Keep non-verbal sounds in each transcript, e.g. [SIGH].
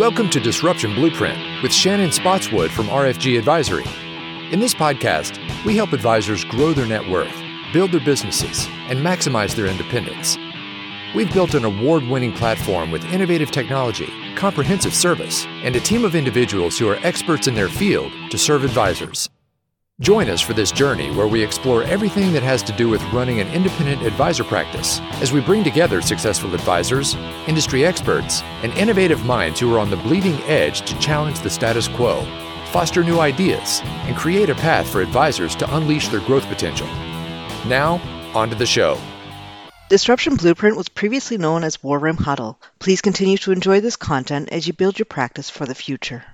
Welcome to Disruption Blueprint with Shannon Spotswood from RFG Advisory. In this podcast, we help advisors grow their net worth, build their businesses, and maximize their independence. We've built an award winning platform with innovative technology, comprehensive service, and a team of individuals who are experts in their field to serve advisors. Join us for this journey where we explore everything that has to do with running an independent advisor practice as we bring together successful advisors, industry experts, and innovative minds who are on the bleeding edge to challenge the status quo, foster new ideas, and create a path for advisors to unleash their growth potential. Now, on to the show. Disruption Blueprint was previously known as War Room Huddle. Please continue to enjoy this content as you build your practice for the future.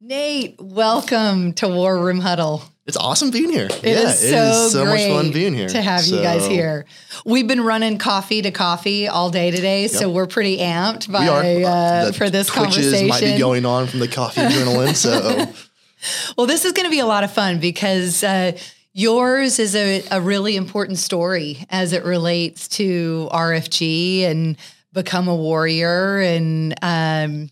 Nate, welcome to War Room Huddle. It's awesome being here. It yeah, is so, it is so much fun being here to have so. you guys here. We've been running coffee to coffee all day today, yep. so we're pretty amped by uh, for this twitches conversation. might be going on from the coffee adrenaline. So, [LAUGHS] well, this is going to be a lot of fun because uh, yours is a, a really important story as it relates to RFG and become a warrior and. Um,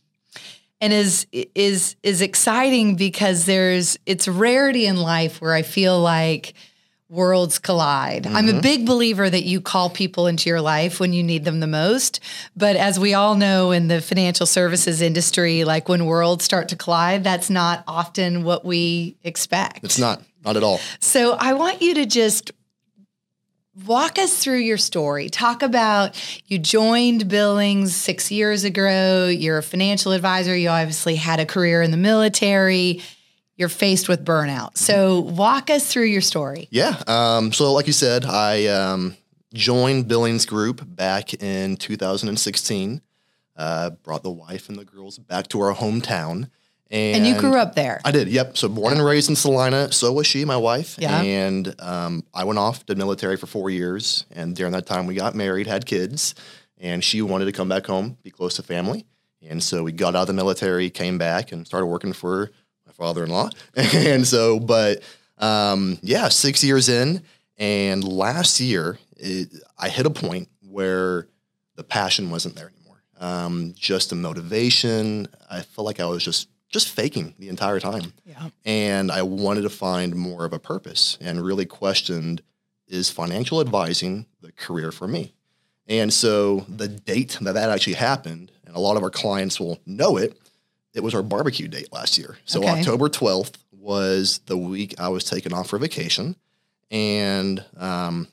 and is is is exciting because there's it's rarity in life where I feel like worlds collide. Mm-hmm. I'm a mm-hmm. big believer that you call people into your life when you need them the most, but as we all know in the financial services industry, like when worlds start to collide, that's not often what we expect. It's not not at all. So I want you to just walk us through your story. Talk about you joined Billings six years ago. You're a financial advisor. You obviously had a career in the military. You're faced with burnout. So walk us through your story. Yeah. Um, so, like you said, I um, joined Billings Group back in 2016. Uh, brought the wife and the girls back to our hometown. And, and, you grew up there. I did. Yep. So born and raised in Salina. So was she, my wife. Yeah. And um, I went off to military for four years, and during that time we got married, had kids, and she wanted to come back home, be close to family, and so we got out of the military, came back, and started working for my father-in-law. [LAUGHS] and so, but um, yeah, six years in, and last year it, I hit a point where the passion wasn't there anymore. Um, just the motivation. I felt like I was just just faking the entire time. Yeah. And I wanted to find more of a purpose and really questioned is financial advising the career for me? And so the date that that actually happened, and a lot of our clients will know it, it was our barbecue date last year. So okay. October 12th was the week I was taken off for vacation. And um,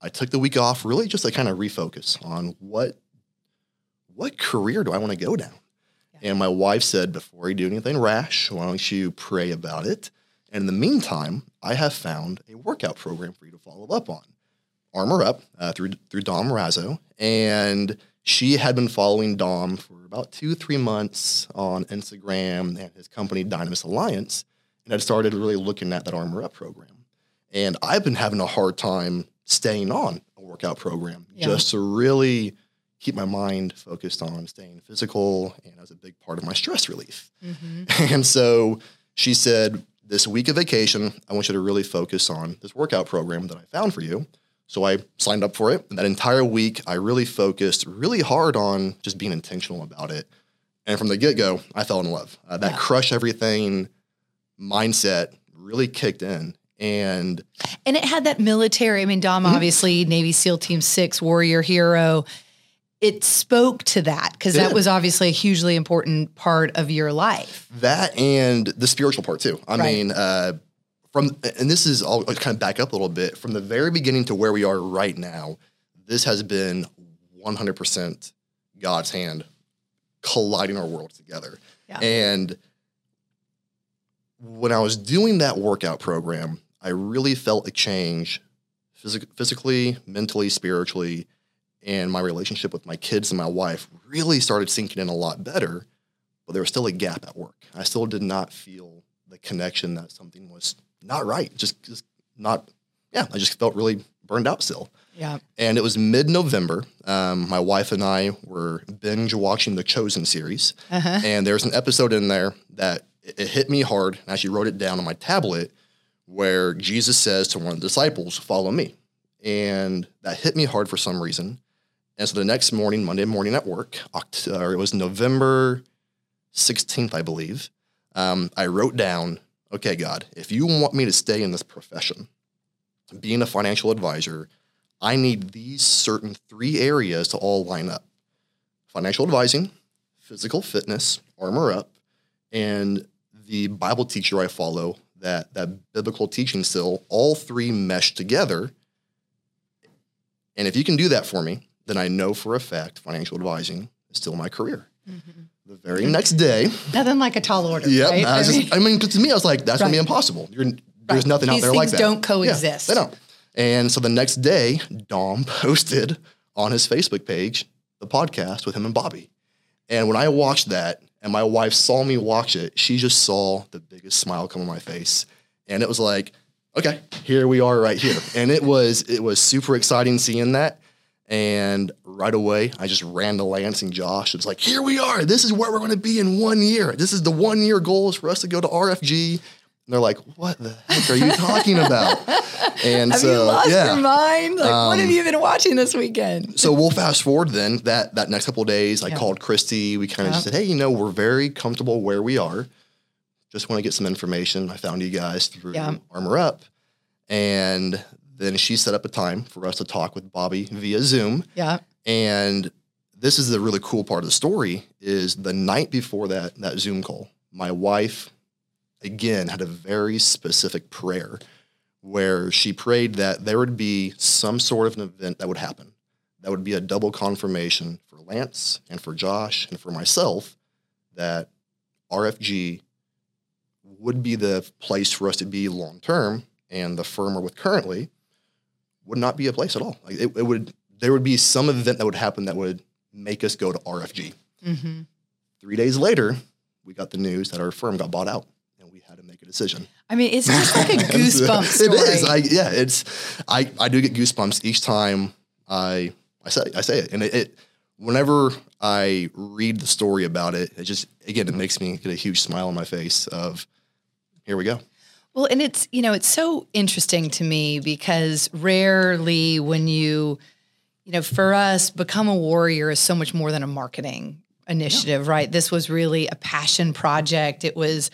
I took the week off really just to kind of refocus on what what career do I want to go down? And my wife said, before you do anything rash, why don't you pray about it? And in the meantime, I have found a workout program for you to follow up on. Armor Up uh, through through Dom Raso, and she had been following Dom for about two three months on Instagram and his company Dynamis Alliance, and had started really looking at that Armor Up program. And I've been having a hard time staying on a workout program yeah. just to really keep my mind focused on staying physical and as a big part of my stress relief. Mm-hmm. [LAUGHS] And so she said, This week of vacation, I want you to really focus on this workout program that I found for you. So I signed up for it. And that entire week, I really focused really hard on just being intentional about it. And from the get go, I fell in love. Uh, that yeah. crush everything mindset really kicked in. And and it had that military. I mean, Dom, mm-hmm. obviously Navy SEAL Team Six, warrior hero it spoke to that because that was obviously a hugely important part of your life. That and the spiritual part too. I right. mean, uh, from and this is all kind of back up a little bit from the very beginning to where we are right now. This has been 100% God's hand colliding our worlds together. Yeah. And when I was doing that workout program, I really felt a change phys- physically, mentally, spiritually and my relationship with my kids and my wife really started sinking in a lot better, but there was still a gap at work. I still did not feel the connection that something was not right. Just, just not, yeah, I just felt really burned out still. Yeah. And it was mid November. Um, my wife and I were binge watching the Chosen series. Uh-huh. And there's an episode in there that it, it hit me hard. And I actually wrote it down on my tablet where Jesus says to one of the disciples, Follow me. And that hit me hard for some reason. And so the next morning, Monday morning at work, October, it was November 16th, I believe, um, I wrote down, okay, God, if you want me to stay in this profession, being a financial advisor, I need these certain three areas to all line up financial advising, physical fitness, armor up, and the Bible teacher I follow, that, that biblical teaching still, all three mesh together. And if you can do that for me, then I know for a fact financial advising is still my career. Mm-hmm. The very next day, nothing like a tall order. Yeah, right? I, mean, I mean, to me, I was like, that's right. gonna be impossible. You're, there's right. nothing These out there like that. Don't coexist. Yeah, they don't. And so the next day, Dom [LAUGHS] posted on his Facebook page the podcast with him and Bobby. And when I watched that, and my wife saw me watch it, she just saw the biggest smile come on my face, and it was like, okay, here we are, right here. and it was it was super exciting seeing that. And right away, I just ran to Lance and Josh. It's like, here we are. This is where we're going to be in one year. This is the one year goal is for us to go to RFG. And they're like, what the heck are you talking about? [LAUGHS] And have so, you lost yeah. your mind? Like, um, what have um, you been watching this weekend? so we'll fast forward then. That that next couple of days, I yeah. called Christy. We kind of just said, hey, you know, we're very comfortable where we are. Just want to get some information. I found you guys through Armor Up. And then she set up a time for us to talk with Bobby via Zoom. Yeah. And this is the really cool part of the story is the night before that that Zoom call, my wife again had a very specific prayer where she prayed that there would be some sort of an event that would happen. That would be a double confirmation for Lance and for Josh and for myself that RFG would be the place for us to be long term and the firm we're with currently would not be a place at all. Like it, it, would there would be some event that would happen that would make us go to RFG. Mm-hmm. Three days later, we got the news that our firm got bought out, and we had to make a decision. I mean, it's just like a [LAUGHS] goosebump story. It is. I, yeah, it's. I, I do get goosebumps each time I I say I say it, and it, it whenever I read the story about it, it just again it makes me get a huge smile on my face of here we go. Well, and it's, you know, it's so interesting to me because rarely when you, you know, for us, become a warrior is so much more than a marketing initiative, yeah. right? This was really a passion project. It was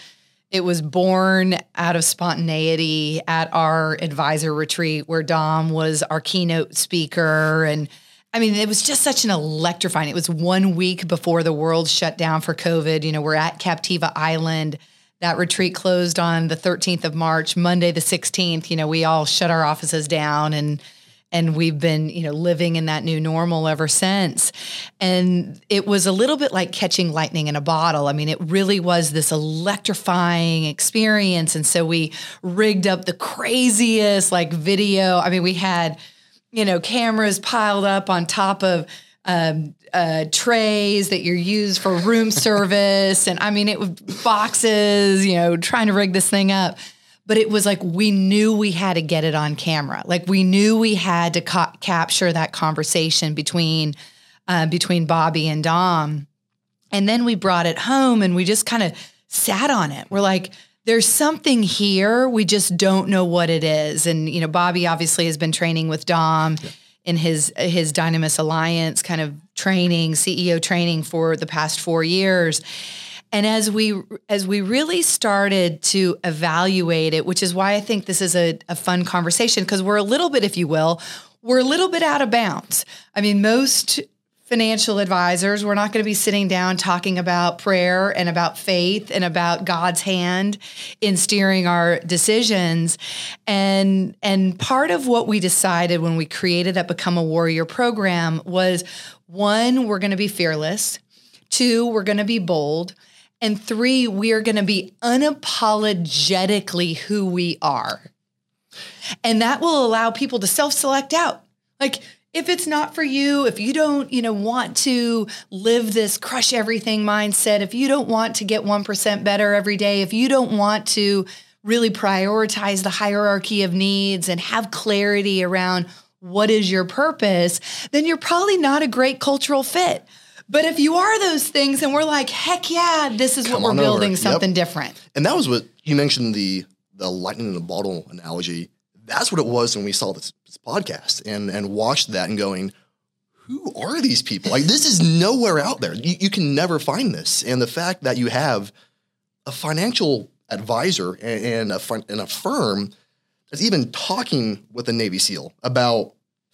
it was born out of spontaneity at our advisor retreat where Dom was our keynote speaker and I mean, it was just such an electrifying. It was one week before the world shut down for COVID. You know, we're at Captiva Island that retreat closed on the 13th of March, Monday the 16th. You know, we all shut our offices down and and we've been, you know, living in that new normal ever since. And it was a little bit like catching lightning in a bottle. I mean, it really was this electrifying experience. And so we rigged up the craziest like video. I mean, we had, you know, cameras piled up on top of um, uh, trays that you're used for room [LAUGHS] service, and I mean it was boxes. You know, trying to rig this thing up, but it was like we knew we had to get it on camera. Like we knew we had to ca- capture that conversation between uh, between Bobby and Dom, and then we brought it home and we just kind of sat on it. We're like there's something here we just don't know what it is and you know bobby obviously has been training with dom yeah in his his Dynamis Alliance kind of training, CEO training for the past 4 years. And as we as we really started to evaluate it, which is why I think this is a, a fun conversation, because we're a little bit, if you will, we're a little bit out of bounds. I mean, most financial advisors. We're not going to be sitting down talking about prayer and about faith and about God's hand in steering our decisions. And and part of what we decided when we created that Become a Warrior program was one, we're going to be fearless. Two, we're going to be bold. And three, we are going to be unapologetically who we are. And that will allow people to self select out. Like, if it's not for you, if you don't, you know, want to live this crush everything mindset, if you don't want to get 1% better every day, if you don't want to really prioritize the hierarchy of needs and have clarity around what is your purpose, then you're probably not a great cultural fit. But if you are those things and we're like, heck yeah, this is Come what we're building, something yep. different. And that was what you mentioned the the lightning in a bottle analogy that's what it was when we saw this podcast and and watched that and going, who are these people? Like this is nowhere out there. You, you can never find this. And the fact that you have a financial advisor and, and a and a firm that's even talking with a Navy SEAL about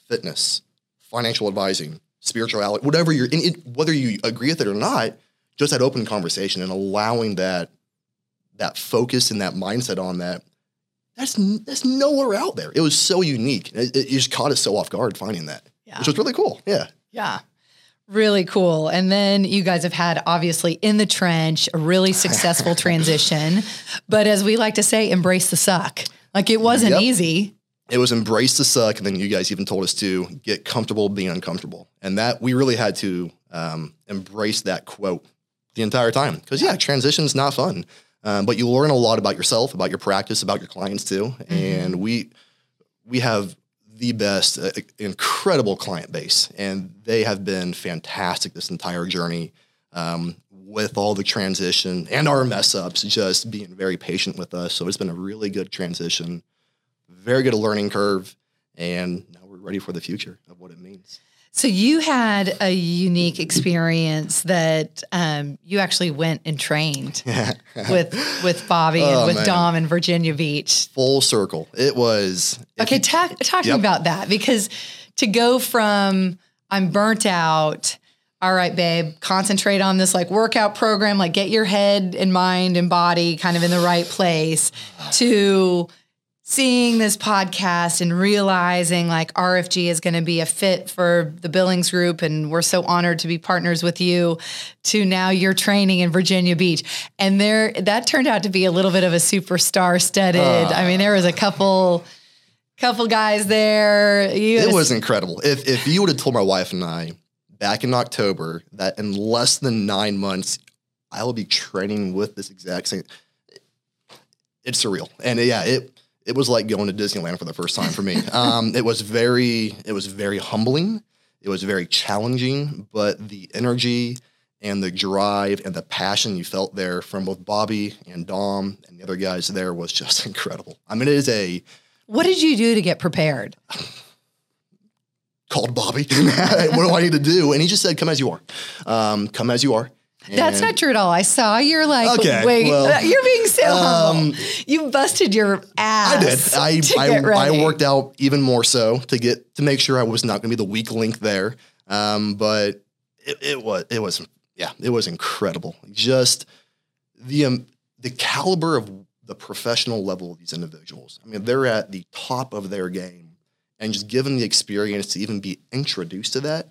fitness, financial advising, spirituality, whatever you're in, it, whether you agree with it or not, just that open conversation and allowing that that focus and that mindset on that. That's that's nowhere out there. It was so unique. It, it just caught us so off guard finding that, yeah. which was really cool. Yeah. Yeah. Really cool. And then you guys have had obviously in the trench a really [LAUGHS] successful transition. But as we like to say, embrace the suck. Like it wasn't yep. easy. It was embrace the suck. And then you guys even told us to get comfortable being uncomfortable. And that we really had to um, embrace that quote the entire time. Because, yeah, transition's not fun. Um, but you learn a lot about yourself, about your practice, about your clients too. Mm-hmm. And we we have the best, uh, incredible client base, and they have been fantastic this entire journey. Um, with all the transition and our mess ups, just being very patient with us. So it's been a really good transition, very good learning curve, and now we're ready for the future of what it means. So you had a unique experience that um, you actually went and trained [LAUGHS] with with Bobby oh, and with man. Dom in Virginia Beach. Full circle. It was okay. Ta- talking yep. about that because to go from I'm burnt out. All right, babe, concentrate on this like workout program, like get your head and mind and body kind of in the right place to seeing this podcast and realizing like RFG is going to be a fit for the Billings group and we're so honored to be partners with you to now you're training in Virginia Beach. And there that turned out to be a little bit of a superstar studded uh, I mean there was a couple couple guys there. You it was incredible. If if you would have told my wife and I back in October that in less than 9 months I will be training with this exact same it's surreal. And yeah it it was like going to Disneyland for the first time for me. [LAUGHS] Um, it was very, it was very humbling. It was very challenging, but the energy and the drive and the passion you felt there from both Bobby and Dom and the other guys there was just [LAUGHS] incredible. I mean, it is a. What did you do to get prepared? Called Bobby. [LAUGHS] what do I need to do? And he just said, "Come as you are. Um, come as you are." That's not true at all. I saw you're like, okay, wait, well, [LAUGHS] you're being so um, humble. You busted your ass. I did. [LAUGHS] I I, I, worked out even more so to get to make sure I was not going to be the weak link there. Um, but it, it, was it was yeah, it was incredible. Just the um, the caliber of the professional level of these individuals. I mean, they're at the top of their game, and just given the experience to even be introduced to that,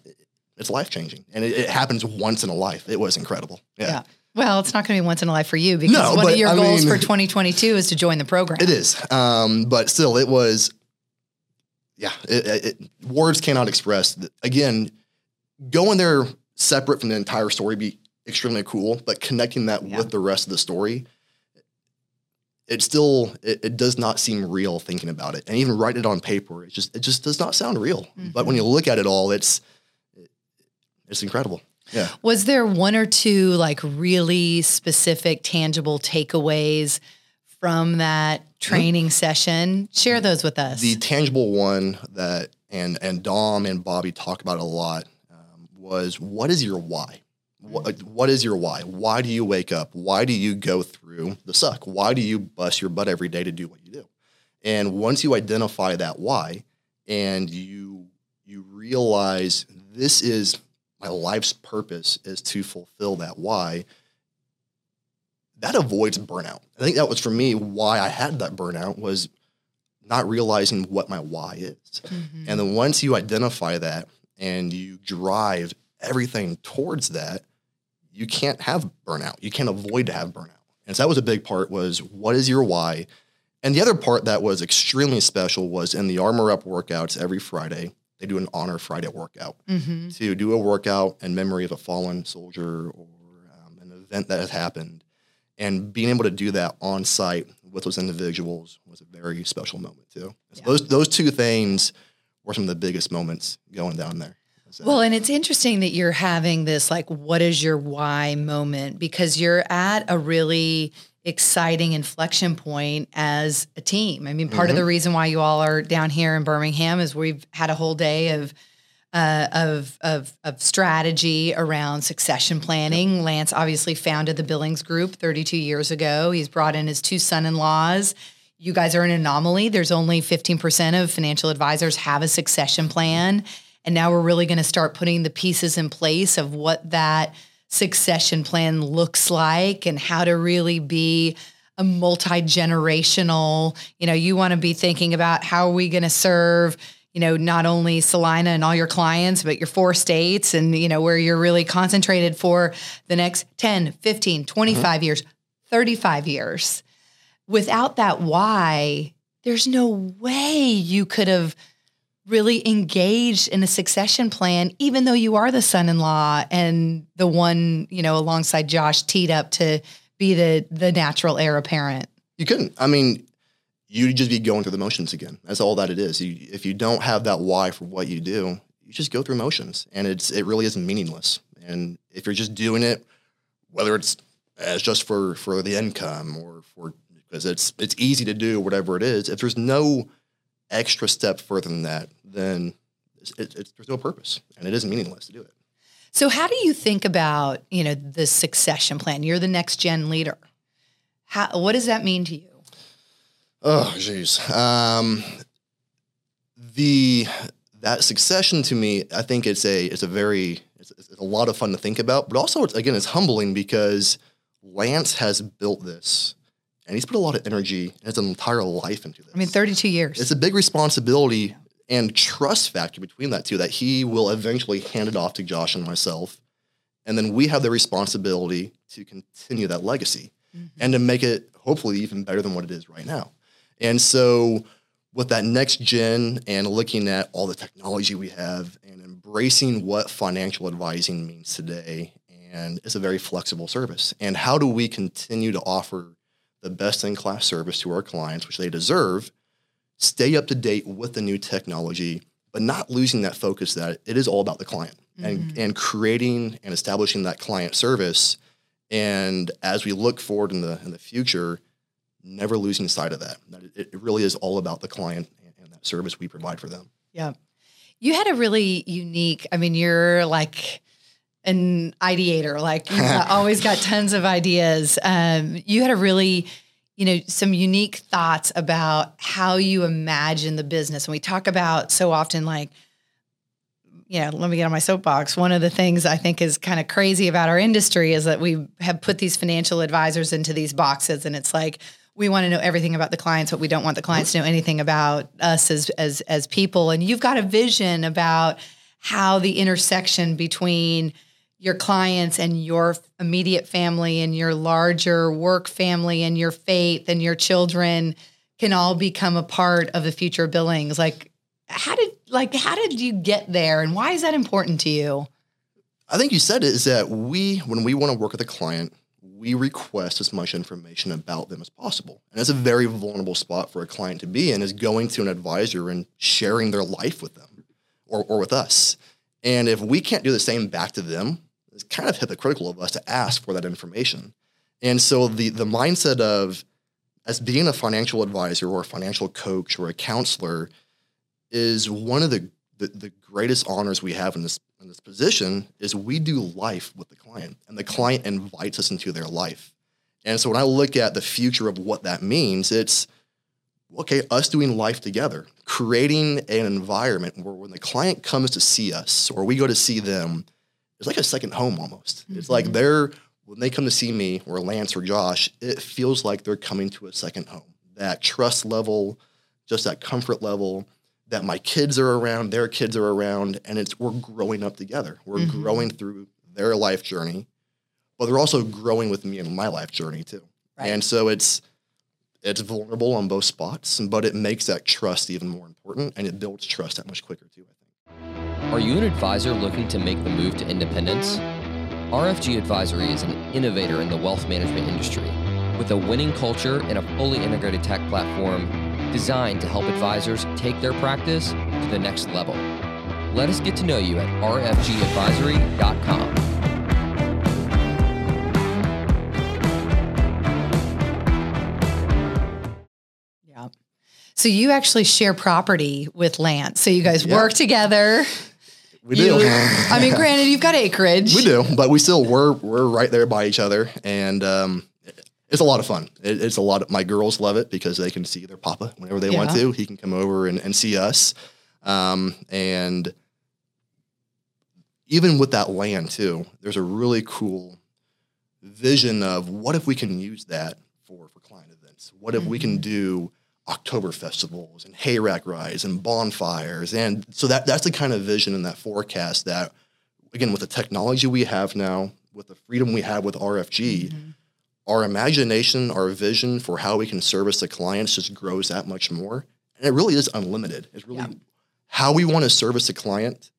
it's life changing, and it, it, happens once in a life. It was incredible. Yeah. yeah. Well, it's not going to be once in a life for you because no, one of your I goals mean, for 2022 is to join the program. It is, um, but still, it was. Yeah, it, it, words cannot express. Again, going there separate from the entire story be extremely cool, but connecting that yeah. with the rest of the story, it still it, it, does not seem real thinking about it, and even writing it on paper, it just it just does not sound real. Mm-hmm. But when you look at it all, it's it's incredible. Yeah. Was there one or two like really specific, tangible takeaways from that training mm-hmm. session? Share those with us. The tangible one that and and Dom and Bobby talk about a lot um, was what is your why? What, what is your why? Why do you wake up? Why do you go through the suck? Why do you bust your butt every day to do what you do? And once you identify that why, and you you realize this is my life's purpose is to fulfill that why, that avoids burnout. I think that was for me why I had that burnout was not realizing what my why is. Mm-hmm. And then once you identify that and you drive everything towards that, you can't have burnout. You can't avoid to have burnout. And so that was a big part was what is your why? And the other part that was extremely special was in the Armor Up workouts every Friday they do an honor Friday workout mm-hmm. to do a workout in memory of a fallen soldier or um, an event that has happened. And being able to do that on site with those individuals was a very special moment too. So yeah. those those two things were some of the biggest moments going down there. So. Well, and it's interesting that you're having this like, what is your why moment because you're at a really exciting inflection point as a team. I mean, part mm-hmm. of the reason why you all are down here in Birmingham is we've had a whole day of uh, of, of, of strategy around succession planning. Lance obviously founded the Billings Group 32 years ago. He's brought in his two son-in-laws. You guys are an anomaly. There's only 15% of financial advisors have a succession plan. And now we're really going to start putting the pieces in place of what that succession plan looks like and how to really be a multi-generational, you know, you want to be thinking about how are we going to serve you know, not only Salina and all your clients, but your four states and, you know, where you're really concentrated for the next 10, 15, 25 mm-hmm. years, 35 years. Without that why, there's no way you could have really engaged in a succession plan, even though you are the son in law and the one, you know, alongside Josh teed up to be the the natural heir apparent. You couldn't. I mean, you'd just be going through the motions again. That's all that it is. You, if you don't have that why for what you do, you just go through motions, and it's it really is meaningless. And if you're just doing it, whether it's as just for for the income or for because it's it's easy to do whatever it is, if there's no extra step further than that, then it, it, there's no purpose, and it isn't meaningless to do it. So, how do you think about you know the succession plan? You're the next gen leader. How, what does that mean to you? Oh, jeez. Um, the that succession to me, I think it's a it's a very it's, it's a lot of fun to think about, but also it's, again it's humbling because Lance has built this and he's put a lot of energy and his entire life into this. I mean, 32 years. It's a big responsibility and trust factor between that two that he will eventually hand it off to Josh and myself. And then we have the responsibility to continue that legacy mm-hmm. and to make it hopefully even better than what it is right now. And so, with that next gen and looking at all the technology we have and embracing what financial advising means today, and it's a very flexible service. And how do we continue to offer the best in class service to our clients, which they deserve, stay up to date with the new technology, but not losing that focus that it is all about the client mm-hmm. and, and creating and establishing that client service. And as we look forward in the in the future, never losing sight of that. That it, it really is all about the client and that service we provide for them. Yeah. You had a really unique, I mean, you're like an ideator, like you've [LAUGHS] always got tons of ideas. Um, you had a really, you know, some unique thoughts about how you imagine the business. And we talk about so often like, you know, let me get on my soapbox. One of the things I think is kind of crazy about our industry is that we have put these financial advisors into these boxes and it's like, we want to know everything about the clients, but we don't want the clients to know anything about us as as as people. And you've got a vision about how the intersection between your clients and your immediate family and your larger work family and your faith and your children can all become a part of the future billings. Like how did like how did you get there and why is that important to you? I think you said it is that we when we want to work with a client, we request as much information about them as possible. And it's a very vulnerable spot for a client to be in is going to an advisor and sharing their life with them or, or with us. And if we can't do the same back to them, it's kind of hypocritical of us to ask for that information. And so the the mindset of as being a financial advisor or a financial coach or a counselor is one of the the, the greatest honors we have in this in this position is we do life with the client and the client invites us into their life. And so when I look at the future of what that means, it's okay, us doing life together, creating an environment where when the client comes to see us or we go to see them, it's like a second home almost. Mm-hmm. It's like mm-hmm. they're when they come to see me or Lance or Josh, it feels like they're coming to a second home. That trust level, just that comfort level that my kids are around, their kids are around, and it's we're growing up together. We're mm-hmm. growing through their life journey, but they're also growing with me in my life journey too. Right. And so it's it's vulnerable on both spots, but it makes that trust even more important, and it builds trust that much quicker too. I think. Are you an advisor looking to make the move to independence? RFG Advisory is an innovator in the wealth management industry with a winning culture and a fully integrated tech platform designed to help advisors take their practice to the next level. Let us get to know you at rfgadvisory.com. Yeah. So you actually share property with Lance. So you guys yeah. work together. We do. [LAUGHS] I mean, granted, you've got acreage. We do, but we still we're we're right there by each other, and um, it's a lot of fun. It, it's a lot of my girls love it because they can see their papa whenever they yeah. want to. He can come over and, and see us, um, and even with that land too, there's a really cool vision of what if we can use that for for client events. What if mm-hmm. we can mm-hmm. do October festivals and hayrack rides and bonfires. And so that that's the kind of vision and that forecast that, again, with the technology we have now, with the freedom we have with RFG, mm-hmm. our imagination, our vision for how we can service the clients just grows that much more. And it really is unlimited. It's really yeah. how we want to service the client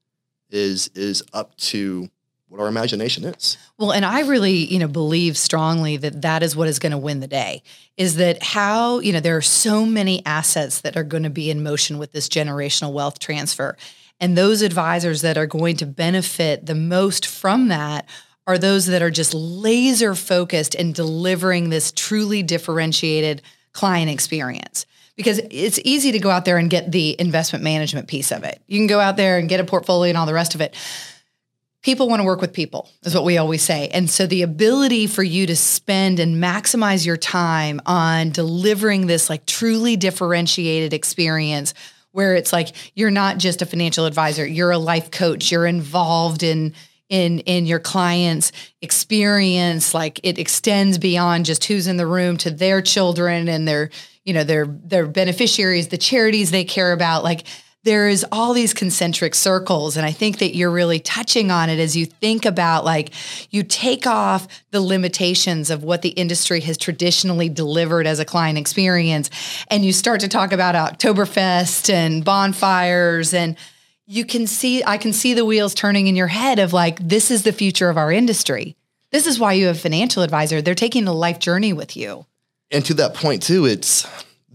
is is up to what our imagination is. Well, and I really, you know, believe strongly that that is what is going to win the day. Is that how, you know, there are so many assets that are going to be in motion with this generational wealth transfer. And those advisors that are going to benefit the most from that are those that are just laser focused in delivering this truly differentiated client experience because it's easy to go out there and get the investment management piece of it. You can go out there and get a portfolio and all the rest of it people want to work with people is what we always say. And so the ability for you to spend and maximize your time on delivering this like truly differentiated experience where it's like you're not just a financial advisor you're a life coach you're involved in in in your clients experience like it extends beyond just who's in the room to their children and their you know their their beneficiaries the charities they care about. Like there is all these concentric circles and i think that you're really touching on it as you think about like you take off the limitations of what the industry has traditionally delivered as a client experience and you start to talk about oktoberfest and bonfires and you can see i can see the wheels turning in your head of like this is the future of our industry. This is why you have a financial advisor. They're taking a life journey with you. And to that point too it's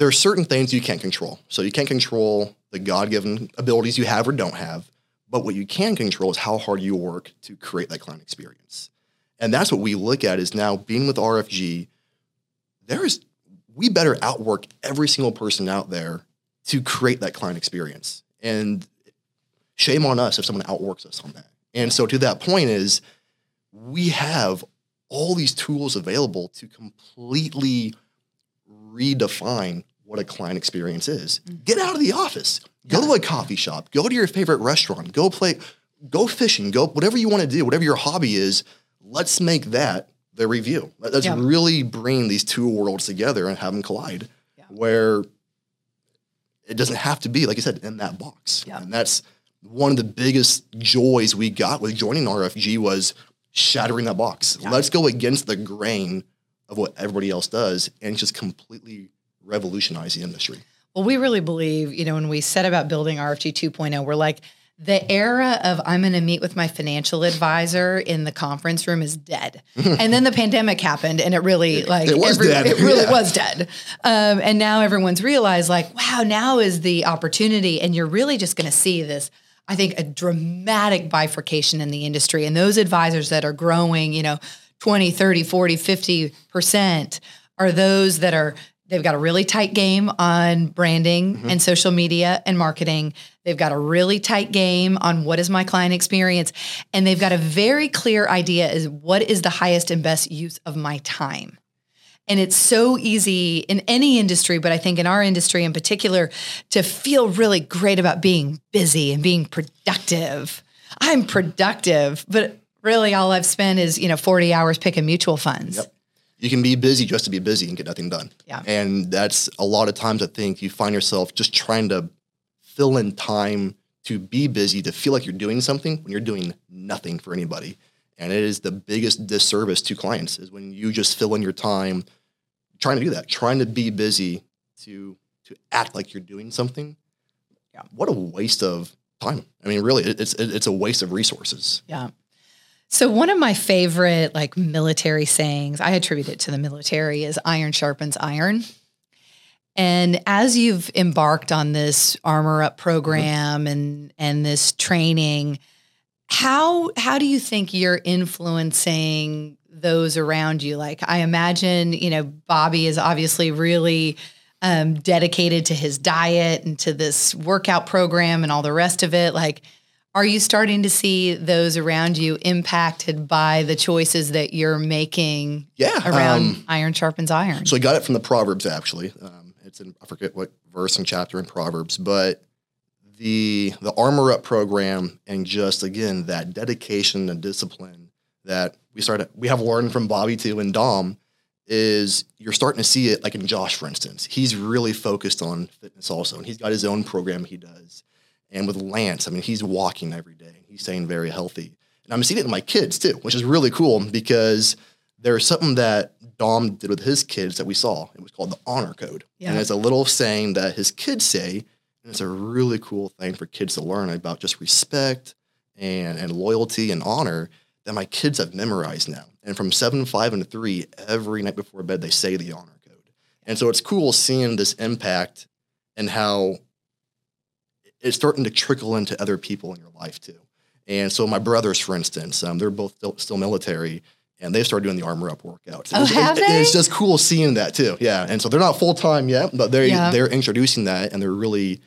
there are certain things you can't control so you can't control the God given abilities you have or don't have. But what you can control is how hard you work to create that client experience. And that's what we look at is now being with RFG, there is we better outwork every single person out there to create that client experience. And shame on us if someone outworks us on that. And so to that point is we have all these tools available to completely redefine what a client experience is. Mm-hmm. Get out of the office. Go yeah. to a coffee shop. Go to your favorite restaurant. Go play, go fishing. Go whatever you want to do, whatever your hobby is. Let's make that the review. Let's yeah. really bring these two worlds together and have them collide. Yeah. Where it doesn't have to be, like you said, in that box. Yeah. And that's one of the biggest joys we got with joining RFG was shattering that box. Let's go against the grain of what everybody else does and just completely revolutionize the industry. Well, we really believe, you know, when we set about building RFG 2.0, we're like, the era of I'm going to meet with my financial advisor in the conference room is dead. [LAUGHS] and then the pandemic happened, and it really like it was every, dead. It really yeah. was dead. Um, and now everyone's realized like, wow, now is the opportunity, and you're really just going to see this. I think a dramatic bifurcation in the industry, and those advisors that are growing, you know, 20, 30, 40, 50 percent are those that are They've got a really tight game on branding mm-hmm. and social media and marketing. They've got a really tight game on what is my client experience. And they've got a very clear idea is what is the highest and best use of my time. And it's so easy in any industry, but I think in our industry in particular, to feel really great about being busy and being productive. I'm productive, but really all I've spent is, you know, 40 hours picking mutual funds. Yep you can be busy just to be busy and get nothing done. Yeah. And that's a lot of times I think you find yourself just trying to fill in time to be busy, to feel like you're doing something when you're doing nothing for anybody. And it is the biggest disservice to clients is when you just fill in your time trying to do that, trying to be busy to to act like you're doing something. Yeah. What a waste of time. I mean, really, it's it's a waste of resources. Yeah. So one of my favorite like military sayings, I attribute it to the military, is iron sharpens iron. And as you've embarked on this armor up program and and this training, how how do you think you're influencing those around you? Like I imagine, you know, Bobby is obviously really um, dedicated to his diet and to this workout program and all the rest of it. Like, are you starting to see those around you impacted by the choices that you're making yeah, around um, iron sharpens iron? So I got it from the Proverbs actually. Um, it's in I forget what verse and chapter in Proverbs, but the the armor up program and just again that dedication and discipline that we started we have learned from Bobby too and Dom is you're starting to see it like in Josh for instance. He's really focused on fitness also and he's got his own program he does and with Lance, I mean, he's walking every day. He's staying very healthy. And I'm seeing it in my kids too, which is really cool because there's something that Dom did with his kids that we saw. It was called the honor code. Yeah. And it's a little saying that his kids say, and it's a really cool thing for kids to learn about just respect and, and loyalty and honor that my kids have memorized now. And from seven, five, and three, every night before bed, they say the honor code. And so it's cool seeing this impact and how it's starting to trickle into other people in your life too. And so my brothers, for instance, um, they're both still, still, military, and they've started doing the armor up workouts. Oh, have it, they? It's just cool seeing that too. Yeah, and so they're not full time yet, but they yeah. they're introducing that, and they're really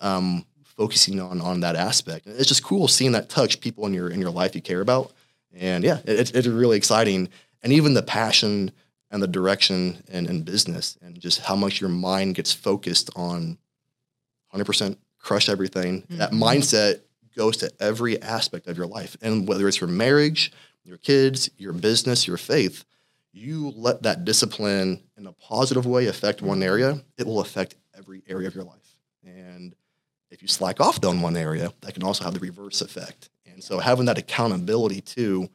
um, focusing on on that aspect. It's just cool seeing that touch people in your in your life you care about, and yeah, it's it's really exciting. And even the passion and the direction in, in business, and just how much your mind gets focused on 100% crush everything. Mm-hmm. That mindset goes to every aspect of your life. And whether it's your marriage, your kids, your business, your faith, you let that discipline in a positive way affect one area, it will affect every area of your life. And if you slack off on one area, that can also have the reverse effect. And so having that accountability too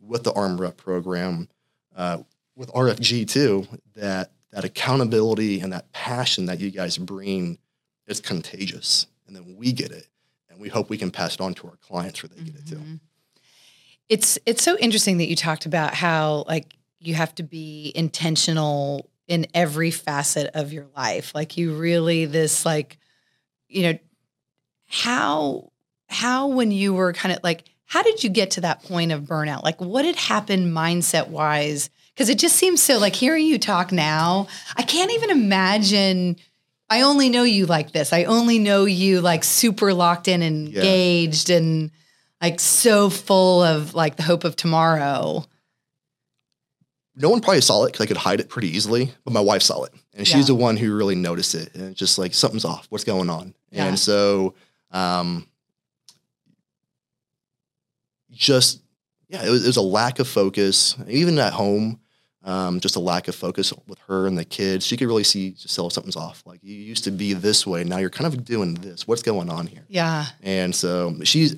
with the Armor Up program, uh, with RFG too, that that accountability and that passion that you guys bring is contagious and then we get it and we hope we can pass it on to our clients where they mm-hmm. get it too mm-hmm. it's it's so interesting that you talked about how like you have to be intentional in every facet of your life like you really this like you know how how when you were kind of like how did you get to that point of burnout like what had happened mindset wise because it just seems so like hearing you talk now i can't even imagine I only know you like this. I only know you like super locked in and yeah. engaged and like so full of like the hope of tomorrow. No one probably saw it because I could hide it pretty easily, but my wife saw it. And she's yeah. the one who really noticed it. And just like something's off. What's going on? Yeah. And so, um, just, yeah, it was, it was a lack of focus. Even at home, um, just a lack of focus with her and the kids. She could really see Giselle something's off. Like you used to be this way, now you're kind of doing this. What's going on here? Yeah. And so she's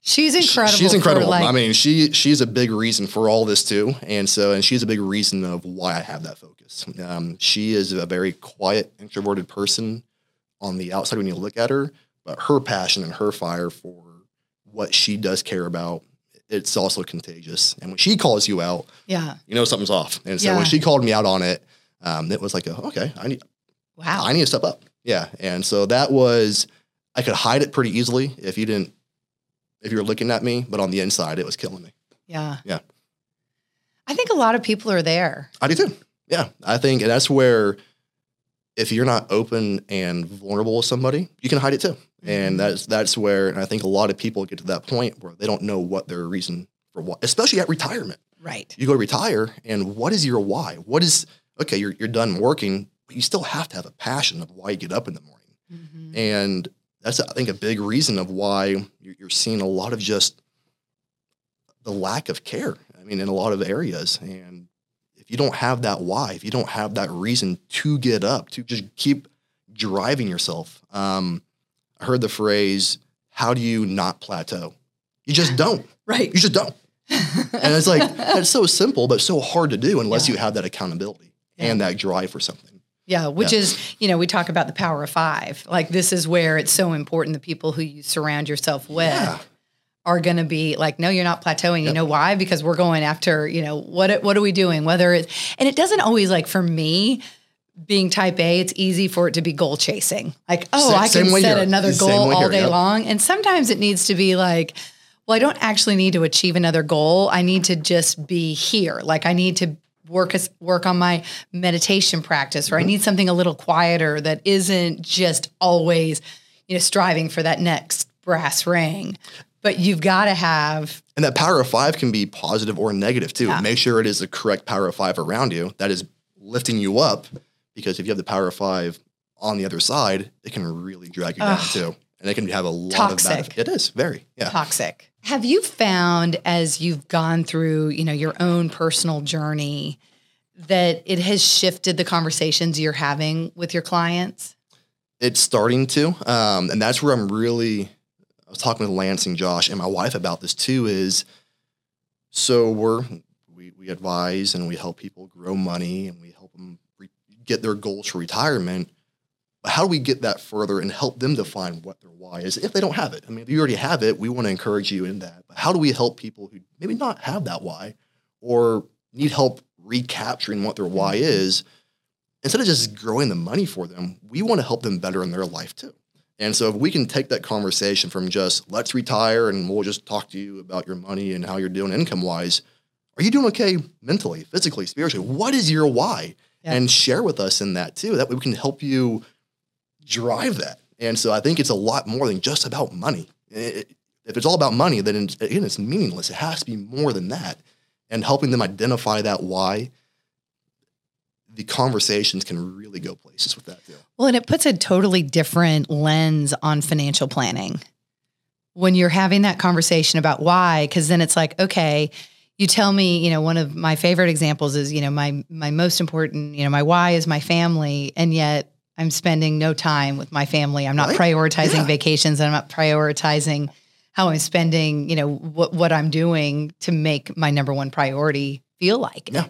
she's incredible. She's incredible. Like, I mean, she she's a big reason for all this too. And so and she's a big reason of why I have that focus. Um, she is a very quiet, introverted person on the outside when you look at her, but her passion and her fire for what she does care about it's also contagious. And when she calls you out, yeah, you know something's off. And so yeah. when she called me out on it, um, it was like, a, okay, I need, wow, I need to step up. Yeah, and so that was, I could hide it pretty easily if you didn't, if you were looking at me, but on the inside, it was killing me. Yeah, yeah. I think a lot of people are there. I do too. Yeah, I think that's where if you're not open and vulnerable with somebody, you can hide it too. Mm-hmm. And that's that's where and I think a lot of people get to that point where they don't know what their reason for what, especially at retirement. Right. You go to retire, and what is your why? What is okay? You're you're done working, but you still have to have a passion of why you get up in the morning. Mm-hmm. And that's I think a big reason of why you're seeing a lot of just the lack of care. I mean, in a lot of areas, and if you don't have that why, if you don't have that reason to get up, to just keep driving yourself, um, I heard the phrase, how do you not plateau? You just [LAUGHS] don't. right. You just don't. and it's like, [LAUGHS] that's so simple, but so hard to do unless yeah. you have that accountability yeah. and that drive for something. Yeah, which yeah. is, you know, we talk about the power of five. Like, this is where it's so important the people who you surround yourself with are going to be like, no, you're not plateauing. Yep. You know why? Because we're going after, you know, what what are we doing? Whether it's, and it doesn't always like for me, being type A, it's easy for it to be goal chasing. Like, oh, same, I can set here. another goal all here, day yep. long. And sometimes it needs to be like, well, I don't actually need to achieve another goal. I need to just be here. Like I need to work work on my meditation practice, or mm-hmm. I need something a little quieter that isn't just always, you know, striving for that next brass ring, but you've got to have. And that power of five can be positive or negative too. Yeah. Make sure it is the correct power of five around you that is lifting you up. Because if you have the power of five on the other side, it can really drag you Ugh. down too. And it can have a lot Toxic. of bad. It is very, yeah. Toxic. Have you found as you've gone through, you know, your own personal journey that it has shifted the conversations you're having with your clients? It's starting to. Um, and that's where I'm really I was talking with Lance and Josh and my wife about this too is so we're we, we advise and we help people grow money and we help them get their goals for retirement but how do we get that further and help them define what their why is if they don't have it i mean if you already have it we want to encourage you in that but how do we help people who maybe not have that why or need help recapturing what their why is instead of just growing the money for them we want to help them better in their life too and so if we can take that conversation from just let's retire and we'll just talk to you about your money and how you're doing income wise, are you doing okay mentally, physically, spiritually? What is your why? Yeah. And share with us in that too. That way we can help you drive that. And so I think it's a lot more than just about money. It, if it's all about money, then it's, again, it's meaningless. It has to be more than that. And helping them identify that why the conversations can really go places with that too. Well, and it puts a totally different lens on financial planning when you're having that conversation about why, because then it's like, okay, you tell me, you know, one of my favorite examples is, you know, my my most important, you know, my why is my family, and yet I'm spending no time with my family. I'm not right? prioritizing yeah. vacations. I'm not prioritizing how I'm spending, you know, what what I'm doing to make my number one priority feel like. Yeah.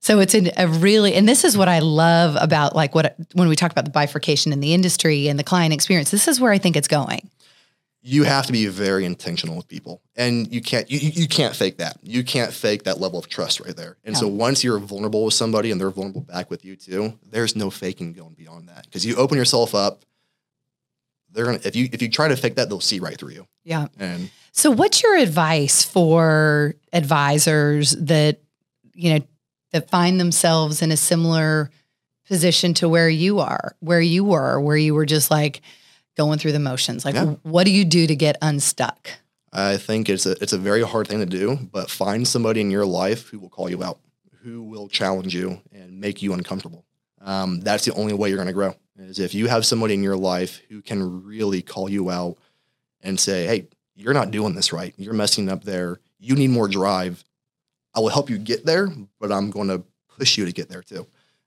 So it's a really, and this is what I love about like what when we talk about the bifurcation in the industry and the client experience. This is where I think it's going. You have to be very intentional with people, and you can't you, you can't fake that. You can't fake that level of trust right there. And so once you're vulnerable with somebody and they're vulnerable back with you too, there's no faking going beyond that because you open yourself up. They're gonna if you if you try to fake that, they'll see right through you. Yeah. And so, what's your advice for advisors that you know that find themselves in a similar position to where you are, where you were, where you were just like going through the motions. Like, yeah. what do you do to get unstuck? I think it's a it's a very hard thing to do, but find somebody in your life who will call you out, who will challenge you and make you uncomfortable. Um, that's the only way you're going to grow. Is if you have somebody in your life who can really call you out and say, "Hey, you're not doing this right. You're messing up there. You need more drive. I will help you get there, but I'm going to push you to get there too.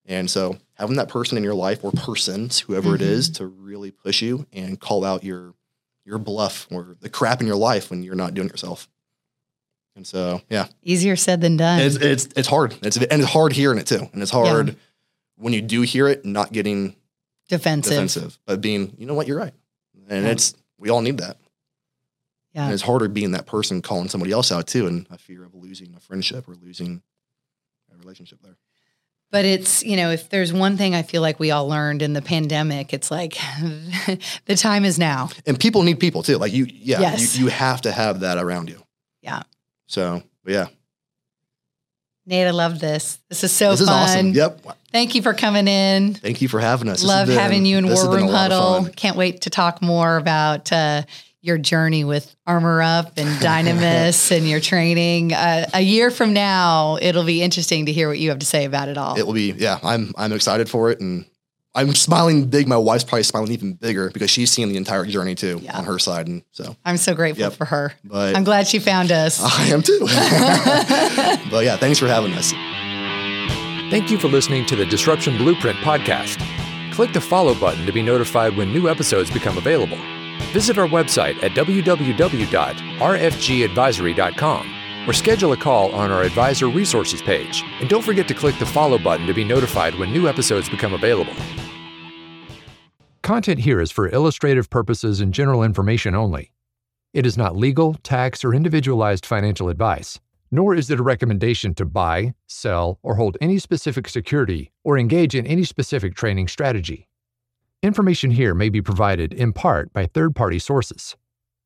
And so having that person in your life or persons, whoever mm-hmm. it is, mm-hmm. to really push you and call out your your bluff or the crap in your life when you're not doing it yourself. And so, yeah, easier said than done. It's it's, it's hard. It's and it's hard hearing it too, and it's hard yeah. when you do hear it, not getting defensive, defensive, but being, you know what, you're right, and yeah. it's we all need that. Yeah. And it's harder being that person calling somebody else out too, and a fear of losing a friendship or losing a relationship there. But it's, you know, if there's one thing I feel like we all learned in the pandemic, it's like [LAUGHS] the time is now. And people need people too. Like you, yeah, yes. you, you have to have that around you. Yeah. So, yeah. Nate, I love this. This is so this fun. Is awesome. Yep. Thank you for coming in. Thank you for having us. Love been, having you in War Room Huddle. Can't wait to talk more about uh, your journey with Armor Up and Dynamis [LAUGHS] and your training. Uh, a year from now, it'll be interesting to hear what you have to say about it all. It will be, yeah. I'm I'm excited for it, and I'm smiling big. My wife's probably smiling even bigger because she's seeing the entire journey too yeah. on her side, and so I'm so grateful yep. for her. But I'm glad she found us. [LAUGHS] I am too. [LAUGHS] but yeah, thanks for having us. Thank you for listening to the Disruption Blueprint podcast. Click the follow button to be notified when new episodes become available. Visit our website at www.rfgadvisory.com or schedule a call on our advisor resources page. And don't forget to click the follow button to be notified when new episodes become available. Content here is for illustrative purposes and general information only. It is not legal, tax, or individualized financial advice, nor is it a recommendation to buy, sell, or hold any specific security or engage in any specific training strategy. Information here may be provided in part by third party sources.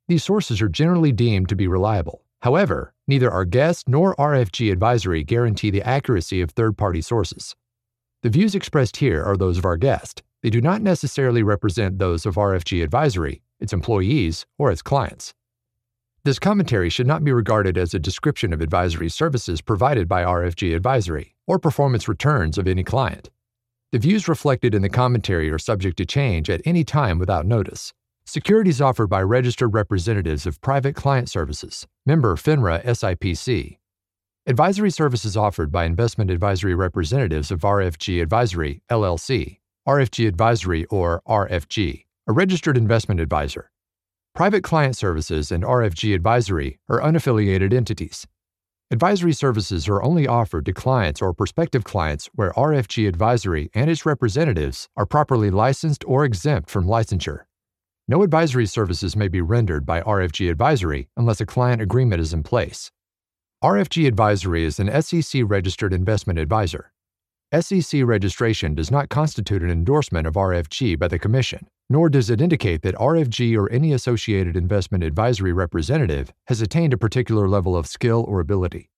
These sources are generally deemed to be reliable. However, neither our guest nor RFG advisory guarantee the accuracy of third party sources. The views expressed here are those of our guest. They do not necessarily represent those of RFG advisory its employees, or its clients. This commentary should not be regarded as a description of advisory services provided by RFG Advisory or performance returns of any client. The views reflected in the commentary are subject to change at any time without notice. Securities offered by registered representatives of Private Client Services, member FINRA SIPC. Advisory services offered by investment advisory representatives of RFG Advisory, LLC, RFG Advisory or RFG, a registered investment advisor. Private Client Services and RFG Advisory are unaffiliated entities. Advisory services are only offered to clients or prospective clients where RFG Advisory and its representatives are properly licensed or exempt from licensure. No advisory services may be rendered by RFG Advisory unless a client agreement is in place. RFG Advisory is an SEC registered investment advisor. SEC registration does not constitute an endorsement of RFG by the Commission nor does it indicate that RFG or any associated investment advisory representative has attained a particular level of skill or ability.